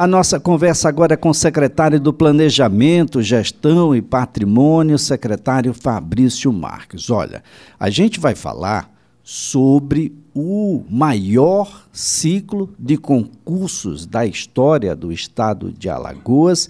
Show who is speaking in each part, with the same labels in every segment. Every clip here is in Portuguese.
Speaker 1: A nossa conversa agora é com o secretário do Planejamento, Gestão e Patrimônio, secretário Fabrício Marques. Olha, a gente vai falar sobre o maior ciclo de concursos da história do estado de Alagoas.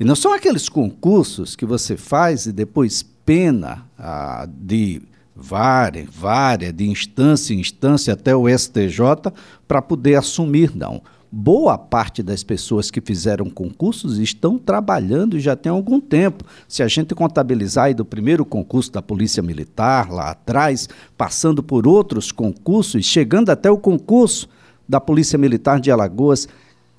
Speaker 1: E não são aqueles concursos que você faz e depois pena ah, de várias, várias, de instância em instância até o STJ para poder assumir, não boa parte das pessoas que fizeram concursos estão trabalhando já tem algum tempo. Se a gente contabilizar aí do primeiro concurso da Polícia Militar lá atrás, passando por outros concursos, chegando até o concurso da Polícia Militar de Alagoas,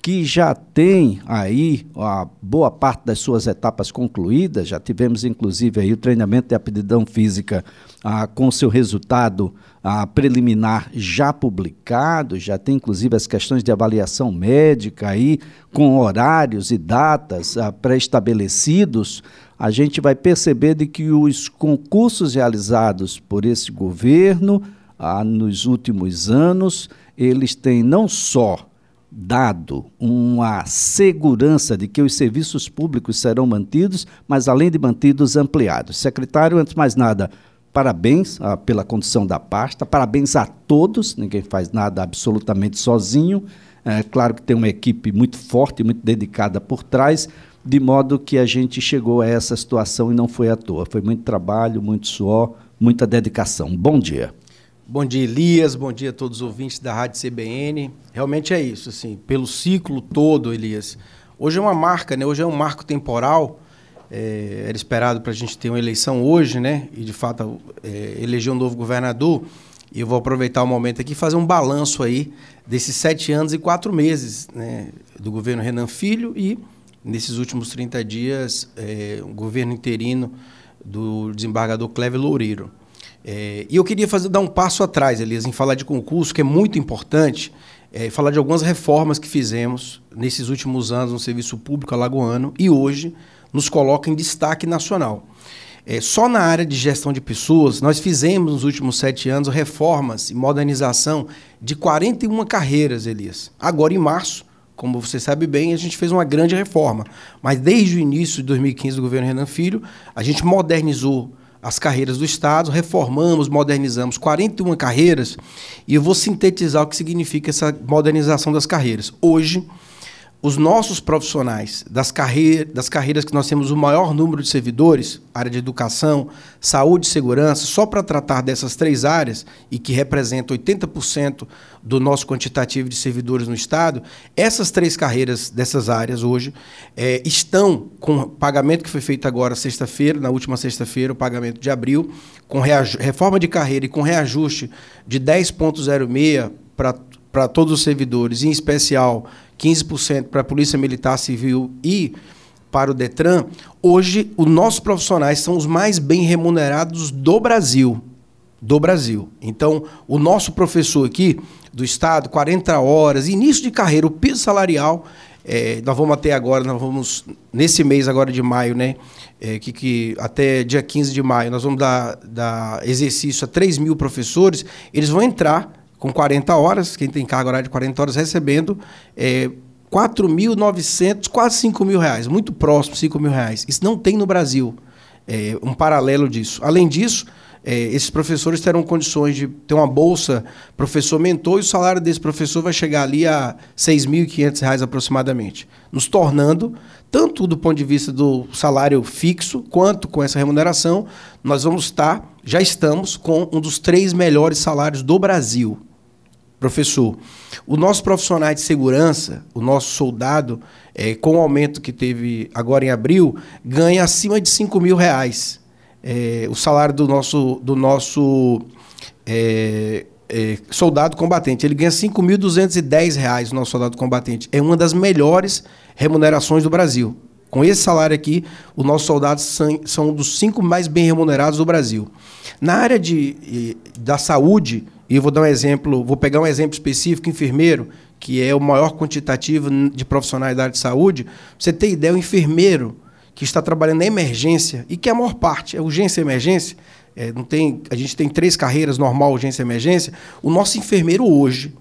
Speaker 1: que já tem aí a boa parte das suas etapas concluídas, já tivemos inclusive aí o treinamento de aptidão física ah, com seu resultado ah, preliminar já publicado, já tem inclusive as questões de avaliação médica aí com horários e datas ah, pré-estabelecidos, a gente vai perceber de que os concursos realizados por esse governo ah, nos últimos anos, eles têm não só dado uma segurança de que os serviços públicos serão mantidos, mas além de mantidos, ampliados. Secretário, antes de mais nada, parabéns ah, pela condução da pasta, parabéns a todos, ninguém faz nada absolutamente sozinho. É claro que tem uma equipe muito forte, muito dedicada por trás, de modo que a gente chegou a essa situação e não foi à toa. Foi muito trabalho, muito suor, muita dedicação. Bom dia.
Speaker 2: Bom dia, Elias. Bom dia a todos os ouvintes da Rádio CBN. Realmente é isso, assim, pelo ciclo todo, Elias. Hoje é uma marca, né? Hoje é um marco temporal. É, era esperado para a gente ter uma eleição hoje, né? E de fato é, eleger um novo governador. E eu vou aproveitar o momento aqui e fazer um balanço aí desses sete anos e quatro meses né, do governo Renan Filho e, nesses últimos 30 dias, é, o governo interino do desembargador Clever Loureiro. É, e eu queria fazer, dar um passo atrás, Elias, em falar de concurso, que é muito importante, é, falar de algumas reformas que fizemos nesses últimos anos no serviço público alagoano e hoje nos coloca em destaque nacional. É, só na área de gestão de pessoas, nós fizemos nos últimos sete anos reformas e modernização de 41 carreiras, Elias. Agora, em março, como você sabe bem, a gente fez uma grande reforma. Mas desde o início de 2015 do governo Renan Filho, a gente modernizou as carreiras do Estado, reformamos, modernizamos 41 carreiras e eu vou sintetizar o que significa essa modernização das carreiras. Hoje, os nossos profissionais das, carreira, das carreiras que nós temos o maior número de servidores, área de educação, saúde e segurança, só para tratar dessas três áreas, e que representam 80% do nosso quantitativo de servidores no Estado, essas três carreiras dessas áreas hoje é, estão com pagamento que foi feito agora sexta-feira, na última sexta-feira, o pagamento de abril, com reforma de carreira e com reajuste de 10,06 para todos os servidores, em especial 15% para a Polícia Militar Civil e para o Detran, hoje os nossos profissionais são os mais bem remunerados do Brasil. Do Brasil. Então, o nosso professor aqui do Estado, 40 horas, início de carreira, o piso salarial, é, nós vamos até agora, nós vamos, nesse mês agora de maio, né? É, que, que até dia 15 de maio nós vamos dar, dar exercício a 3 mil professores, eles vão entrar com 40 horas, quem tem carga horária de 40 horas, recebendo é, 4.900, quase 5 mil reais, muito próximo, 5 mil reais. Isso não tem no Brasil é, um paralelo disso. Além disso, é, esses professores terão condições de ter uma bolsa professor mentor e o salário desse professor vai chegar ali a R$ 6.500 aproximadamente, nos tornando, tanto do ponto de vista do salário fixo, quanto com essa remuneração, nós vamos estar, já estamos, com um dos três melhores salários do Brasil. Professor, o nosso profissional de segurança, o nosso soldado, é, com o aumento que teve agora em abril, ganha acima de 5 mil reais. É, o salário do nosso, do nosso é, é, soldado combatente. Ele ganha R$ 5.210, o nosso soldado combatente. É uma das melhores remunerações do Brasil. Com esse salário aqui, os nossos soldados são, são um dos cinco mais bem remunerados do Brasil. Na área de, da saúde, e vou dar um exemplo, vou pegar um exemplo específico, enfermeiro, que é o maior quantitativo de profissionais da área de saúde. você tem ideia, o enfermeiro que está trabalhando na emergência, e que a maior parte é urgência e emergência, é, não tem, a gente tem três carreiras, normal, urgência e emergência. O nosso enfermeiro hoje,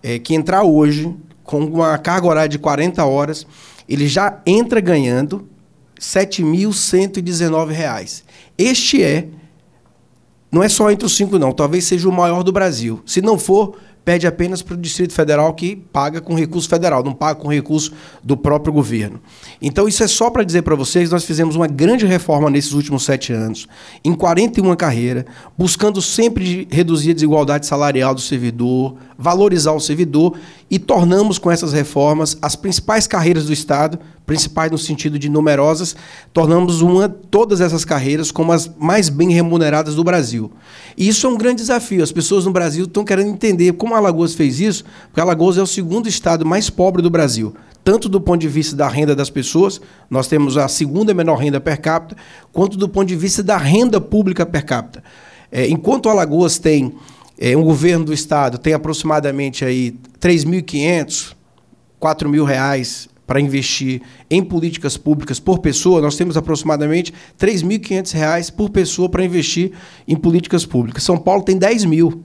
Speaker 2: é, que entrar hoje, com uma carga horária de 40 horas, ele já entra ganhando R$ 7.119. Este é, não é só entre os cinco, não, talvez seja o maior do Brasil. Se não for, pede apenas para o Distrito Federal que paga com recurso federal, não paga com recurso do próprio governo. Então, isso é só para dizer para vocês: nós fizemos uma grande reforma nesses últimos sete anos, em 41 carreiras, buscando sempre reduzir a desigualdade salarial do servidor, valorizar o servidor e tornamos com essas reformas as principais carreiras do Estado, principais no sentido de numerosas, tornamos uma todas essas carreiras como as mais bem remuneradas do Brasil. E isso é um grande desafio. As pessoas no Brasil estão querendo entender como Alagoas fez isso, porque Alagoas é o segundo estado mais pobre do Brasil tanto do ponto de vista da renda das pessoas, nós temos a segunda menor renda per capita, quanto do ponto de vista da renda pública per capita. É, enquanto Alagoas tem é, um governo do estado tem aproximadamente aí 3.500, 4 mil reais para investir em políticas públicas por pessoa, nós temos aproximadamente R$ 3.500 por pessoa para investir em políticas públicas. São Paulo tem 10 mil.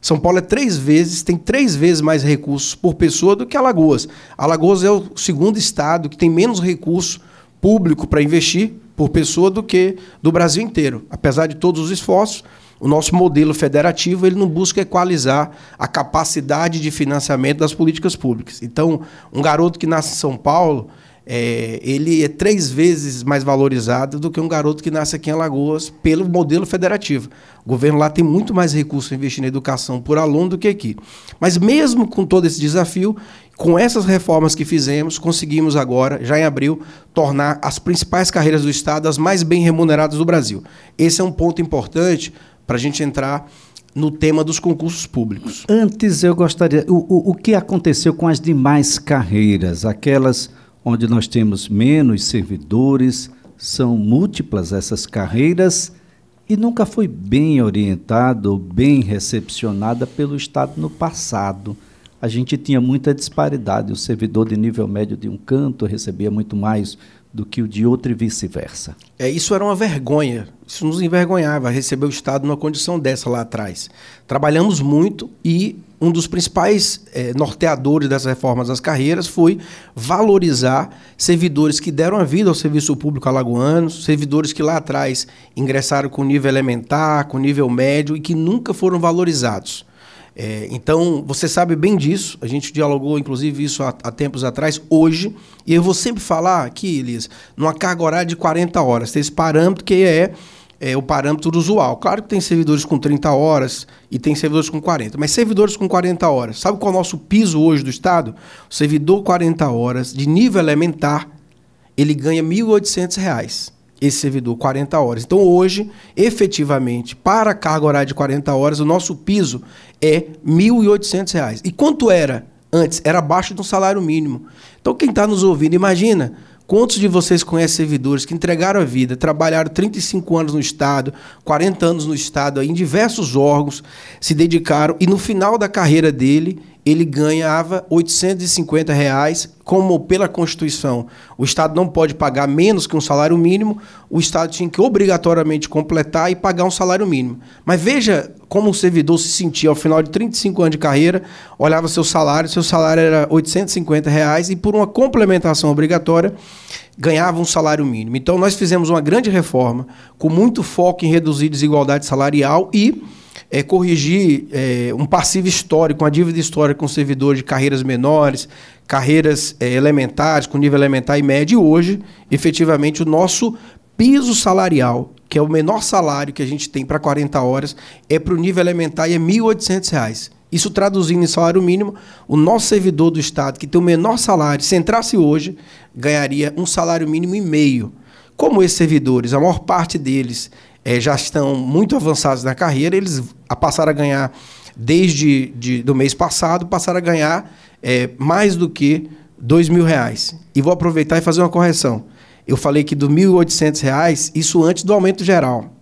Speaker 2: São Paulo é três vezes, tem três vezes mais recursos por pessoa do que Alagoas. Alagoas é o segundo estado que tem menos recurso público para investir por pessoa do que do Brasil inteiro. Apesar de todos os esforços, o nosso modelo federativo ele não busca equalizar a capacidade de financiamento das políticas públicas. Então, um garoto que nasce em São Paulo, é, ele é três vezes mais valorizado do que um garoto que nasce aqui em Alagoas pelo modelo federativo. O governo lá tem muito mais recursos a investir na educação por aluno do que aqui. Mas mesmo com todo esse desafio, com essas reformas que fizemos, conseguimos agora, já em abril, tornar as principais carreiras do Estado as mais bem remuneradas do Brasil. Esse é um ponto importante para a gente entrar no tema dos concursos públicos.
Speaker 1: Antes, eu gostaria. O, o, o que aconteceu com as demais carreiras? Aquelas onde nós temos menos servidores, são múltiplas essas carreiras e nunca foi bem orientado, bem recepcionada pelo Estado no passado. A gente tinha muita disparidade. O servidor de nível médio de um canto recebia muito mais do que o de outro e vice-versa.
Speaker 2: É, isso era uma vergonha, isso nos envergonhava, receber o Estado numa condição dessa lá atrás. Trabalhamos muito e um dos principais é, norteadores das reformas das carreiras foi valorizar servidores que deram a vida ao serviço público alagoano, servidores que lá atrás ingressaram com nível elementar, com nível médio e que nunca foram valorizados. É, então, você sabe bem disso, a gente dialogou, inclusive, isso há, há, tempos atrás, hoje, e eu vou sempre falar aqui, Elias, numa carga horária de 40 horas, tem esse parâmetro que é, é o parâmetro usual. Claro que tem servidores com 30 horas e tem servidores com 40, mas servidores com 40 horas, sabe qual é o nosso piso hoje do Estado? O servidor 40 horas, de nível elementar, ele ganha R$ 1.800 esse servidor 40 horas. Então, hoje, efetivamente, para a carga horária de 40 horas, o nosso piso é R$ 1.800. E quanto era antes? Era abaixo do salário mínimo. Então, quem está nos ouvindo, imagina quantos de vocês conhecem servidores que entregaram a vida, trabalharam 35 anos no Estado, 40 anos no Estado, em diversos órgãos, se dedicaram e no final da carreira dele ele ganhava 850 reais, como pela Constituição o Estado não pode pagar menos que um salário mínimo, o Estado tinha que obrigatoriamente completar e pagar um salário mínimo. Mas veja como o servidor se sentia ao final de 35 anos de carreira, olhava seu salário, seu salário era 850 reais e por uma complementação obrigatória ganhava um salário mínimo. Então nós fizemos uma grande reforma com muito foco em reduzir desigualdade salarial e é, corrigir é, um passivo histórico, uma dívida histórica com servidores de carreiras menores, carreiras é, elementares, com nível elementar e médio, e hoje, efetivamente, o nosso piso salarial, que é o menor salário que a gente tem para 40 horas, é para o nível elementar e é R$ 1.800. Isso traduzindo em salário mínimo, o nosso servidor do Estado, que tem o menor salário, se entrasse hoje, ganharia um salário mínimo e meio. Como esses servidores, a maior parte deles é, já estão muito avançados na carreira, eles passaram a ganhar, desde de, do mês passado, passaram a ganhar é, mais do que dois mil reais. E vou aproveitar e fazer uma correção. Eu falei que do R$ 1.800, isso antes do aumento geral.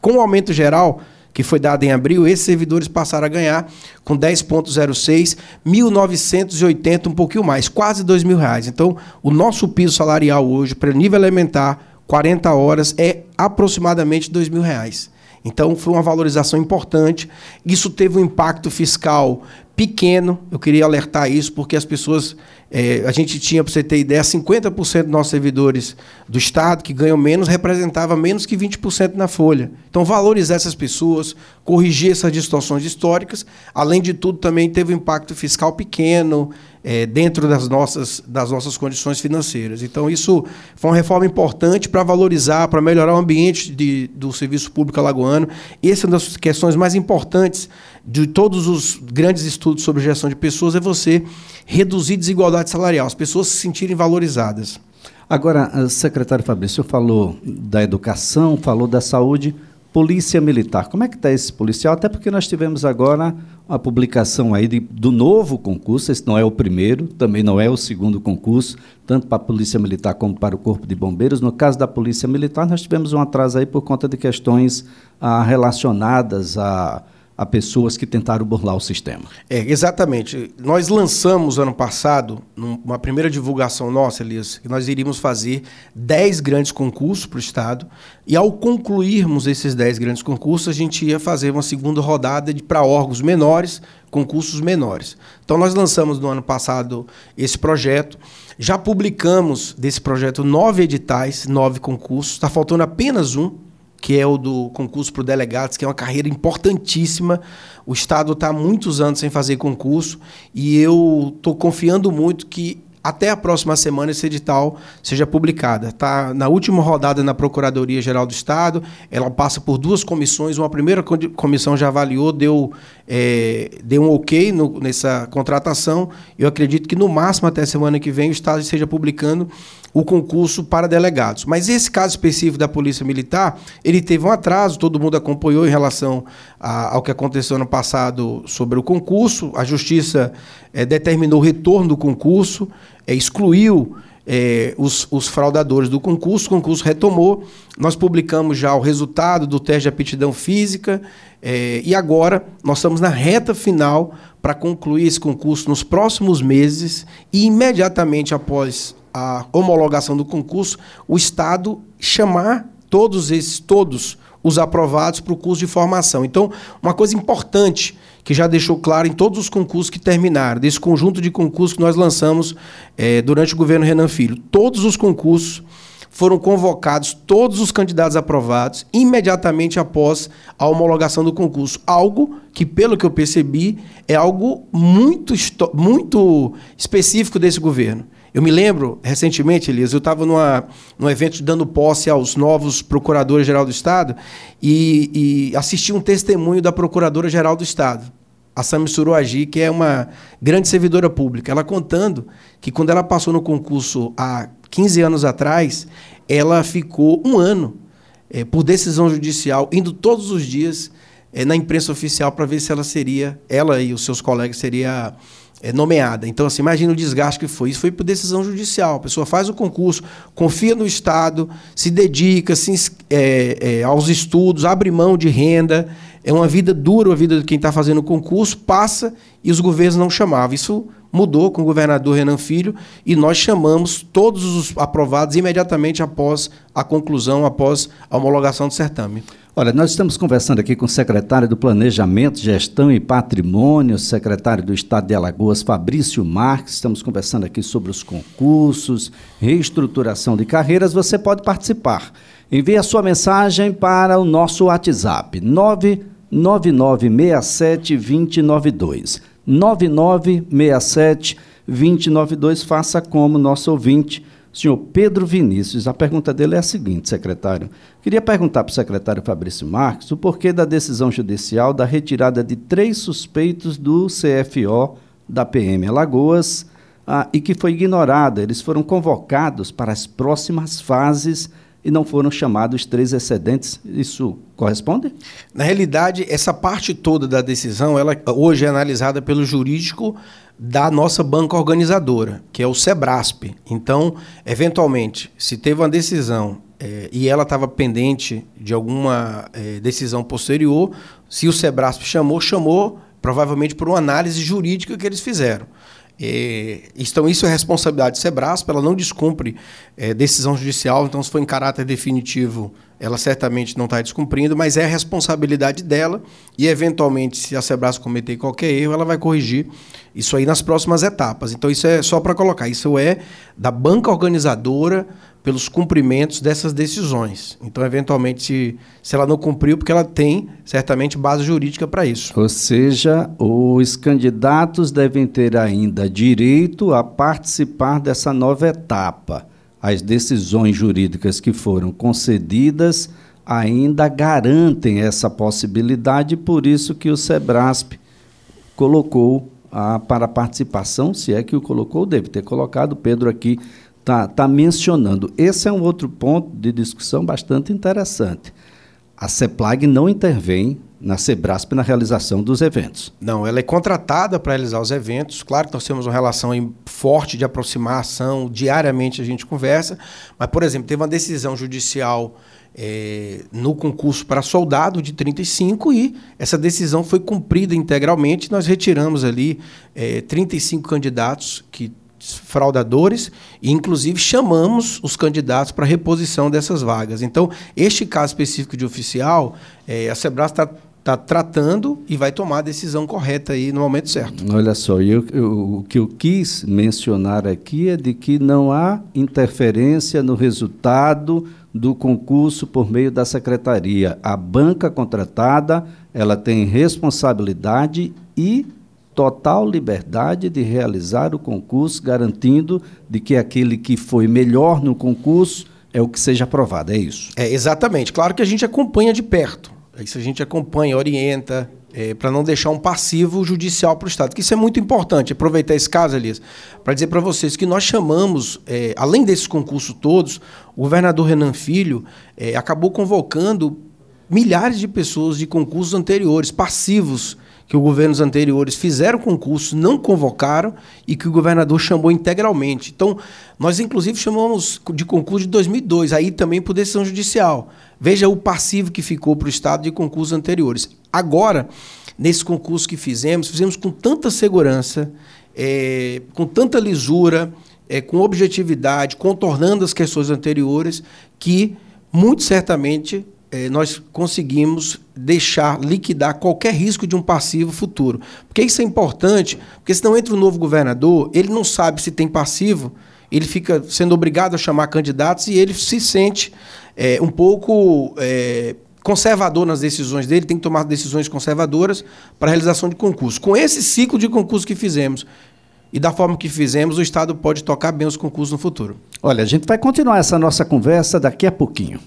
Speaker 2: Com o aumento geral, que foi dado em abril, esses servidores passaram a ganhar com 10,06, 1.980, um pouquinho mais, quase R$ mil reais. Então, o nosso piso salarial hoje, para nível elementar, 40 horas é aproximadamente R$ mil reais. Então foi uma valorização importante. Isso teve um impacto fiscal pequeno. Eu queria alertar isso porque as pessoas. É, a gente tinha, para você ter ideia, 50% dos nossos servidores do Estado que ganham menos representava menos que 20% na folha. Então, valorizar essas pessoas, corrigir essas distorções históricas, além de tudo, também teve um impacto fiscal pequeno, é, dentro das nossas, das nossas condições financeiras. Então, isso foi uma reforma importante para valorizar, para melhorar o ambiente de, do serviço público alagoano. Essa é uma das questões mais importantes de todos os grandes estudos sobre gestão de pessoas, é você reduzir desigualdade salarial, as pessoas se sentirem valorizadas.
Speaker 1: Agora, eh, secretário Fabrício, falou da educação, falou da saúde. Polícia Militar. Como é que está esse policial? Até porque nós tivemos agora a publicação aí de, do novo concurso, esse não é o primeiro, também não é o segundo concurso, tanto para a Polícia Militar como para o Corpo de Bombeiros. No caso da Polícia Militar, nós tivemos um atraso aí por conta de questões ah, relacionadas a a pessoas que tentaram burlar o sistema.
Speaker 2: É, exatamente. Nós lançamos ano passado, numa primeira divulgação nossa, Elias, que nós iríamos fazer 10 grandes concursos para o Estado, e ao concluirmos esses 10 grandes concursos, a gente ia fazer uma segunda rodada para órgãos menores, concursos menores. Então nós lançamos no ano passado esse projeto, já publicamos desse projeto nove editais, nove concursos, está faltando apenas um, que é o do concurso para delegados, que é uma carreira importantíssima. O Estado está há muitos anos sem fazer concurso e eu estou confiando muito que até a próxima semana esse edital seja publicada. Está na última rodada na Procuradoria-Geral do Estado, ela passa por duas comissões. Uma primeira comissão já avaliou, deu, é, deu um ok no, nessa contratação. Eu acredito que no máximo até semana que vem o Estado esteja publicando o concurso para delegados. Mas esse caso específico da Polícia Militar, ele teve um atraso, todo mundo acompanhou em relação a, ao que aconteceu no passado sobre o concurso. A Justiça é, determinou o retorno do concurso, é, excluiu é, os, os, fraudadores do concurso, o concurso retomou, nós publicamos já o resultado do teste de aptidão física é, e agora nós estamos na reta final para concluir esse concurso nos próximos meses e imediatamente após a homologação do concurso, o Estado chamar todos esses, todos os aprovados para o curso de formação. Então, uma coisa importante que já deixou claro em todos os concursos que terminaram, desse conjunto de concursos que nós lançamos é, durante o governo Renan Filho, todos os concursos foram convocados todos os candidatos aprovados imediatamente após a homologação do concurso. Algo que, pelo que eu percebi, é algo muito, muito específico desse governo. Eu me lembro, recentemente, Elias, eu estava num evento dando posse aos novos procuradores-geral do Estado e, e, assisti um testemunho da procuradora-geral do Estado, a Sami Suruagi, que é uma grande servidora pública. Ela contando que quando ela passou no concurso há 15 anos atrás, ela ficou um ano é, por decisão judicial, indo todos os dias é, na imprensa oficial para ver se ela seria, ela e os seus colegas seria é, nomeada. Então, assim, imagina o desgaste que foi. Isso foi por decisão judicial. A pessoa faz o concurso, confia no Estado, se dedica se, é, é, aos estudos, abre mão de renda. É uma vida dura a vida de quem está fazendo o concurso, passa e os governos não chamavam. Isso mudou com o governador Renan Filho e nós chamamos todos os aprovados imediatamente após a conclusão, após a homologação do certame.
Speaker 1: Olha, nós estamos conversando aqui com o secretário do Planejamento, Gestão e Patrimônio, secretário do Estado de Alagoas, Fabrício Marques. Estamos conversando aqui sobre os concursos, reestruturação de carreiras. Você pode participar. Envie a sua mensagem para o nosso WhatsApp, 99967-2092. 9967-2092. Faça como nosso ouvinte senhor Pedro Vinícius. A pergunta dele é a seguinte, secretário. Queria perguntar para o secretário Fabrício Marques o porquê da decisão judicial da retirada de três suspeitos do CFO da PM Alagoas ah, e que foi ignorada. Eles foram convocados para as próximas fases e não foram chamados três excedentes. Isso corresponde?
Speaker 2: Na realidade, essa parte toda da decisão, ela hoje é analisada pelo jurídico da nossa banca organizadora, que é o Sebrasp. Então, eventualmente, se teve uma decisão é, e ela estava pendente de alguma é, decisão posterior, se o Sebrasp chamou, chamou provavelmente por uma análise jurídica que eles fizeram. É, então, isso é responsabilidade do Sebrasp, ela não descumpre é, decisão judicial, então, se for em caráter definitivo, ela certamente não está descumprindo, mas é responsabilidade dela e, eventualmente, se a Sebras cometer qualquer erro, ela vai corrigir isso aí nas próximas etapas. Então, isso é só para colocar. Isso é da banca organizadora pelos cumprimentos dessas decisões. Então, eventualmente, se, se ela não cumpriu, porque ela tem certamente base jurídica para isso.
Speaker 1: Ou seja, os candidatos devem ter ainda direito a participar dessa nova etapa as decisões jurídicas que foram concedidas ainda garantem essa possibilidade, por isso que o Sebrasp colocou a, para participação, se é que o colocou, deve ter colocado, Pedro aqui está tá mencionando. Esse é um outro ponto de discussão bastante interessante. A CEPLAG não intervém na Sebrasp na realização dos eventos.
Speaker 2: Não, ela é contratada para realizar os eventos. Claro que nós temos uma relação forte de aproximação, diariamente a gente conversa, mas, por exemplo, teve uma decisão judicial é, no concurso para soldado de 35 e essa decisão foi cumprida integralmente. Nós retiramos ali é, 35 candidatos que fraudadores e inclusive chamamos os candidatos para reposição dessas vagas. Então, este caso específico de oficial, é, a Sebras está está tratando e vai tomar a decisão correta aí no momento certo.
Speaker 1: Olha só, eu, eu, o que eu quis mencionar aqui é de que não há interferência no resultado do concurso por meio da secretaria. A banca contratada, ela tem responsabilidade e total liberdade de realizar o concurso, garantindo de que aquele que foi melhor no concurso é o que seja aprovado, é isso?
Speaker 2: É, exatamente. Claro que a gente acompanha de perto. Isso a gente acompanha, orienta, é, para não deixar um passivo judicial para o Estado. Que isso é muito importante. Aproveitar esse caso, Elias, para dizer para vocês que nós chamamos, é, além desses concursos todos, o governador Renan Filho é, acabou convocando milhares de pessoas de concursos anteriores, passivos, que os governos anteriores fizeram concurso, não convocaram e que o governador chamou integralmente. Então, nós inclusive chamamos de concurso de 2002, aí também por decisão judicial. Veja o passivo que ficou para o Estado de concursos anteriores. Agora, nesse concurso que fizemos, fizemos com tanta segurança, é, com tanta lisura, é, com objetividade, contornando as questões anteriores, que muito certamente é, nós conseguimos deixar liquidar qualquer risco de um passivo futuro. Porque isso é importante, porque senão entra um novo governador, ele não sabe se tem passivo, ele fica sendo obrigado a chamar candidatos e ele se sente é, um pouco é, conservador nas decisões dele, tem que tomar decisões conservadoras para a realização de concurso. Com esse ciclo de concurso que fizemos e da forma que fizemos, o Estado pode tocar bem os concursos no futuro.
Speaker 1: Olha, a gente vai continuar essa nossa conversa daqui a pouquinho.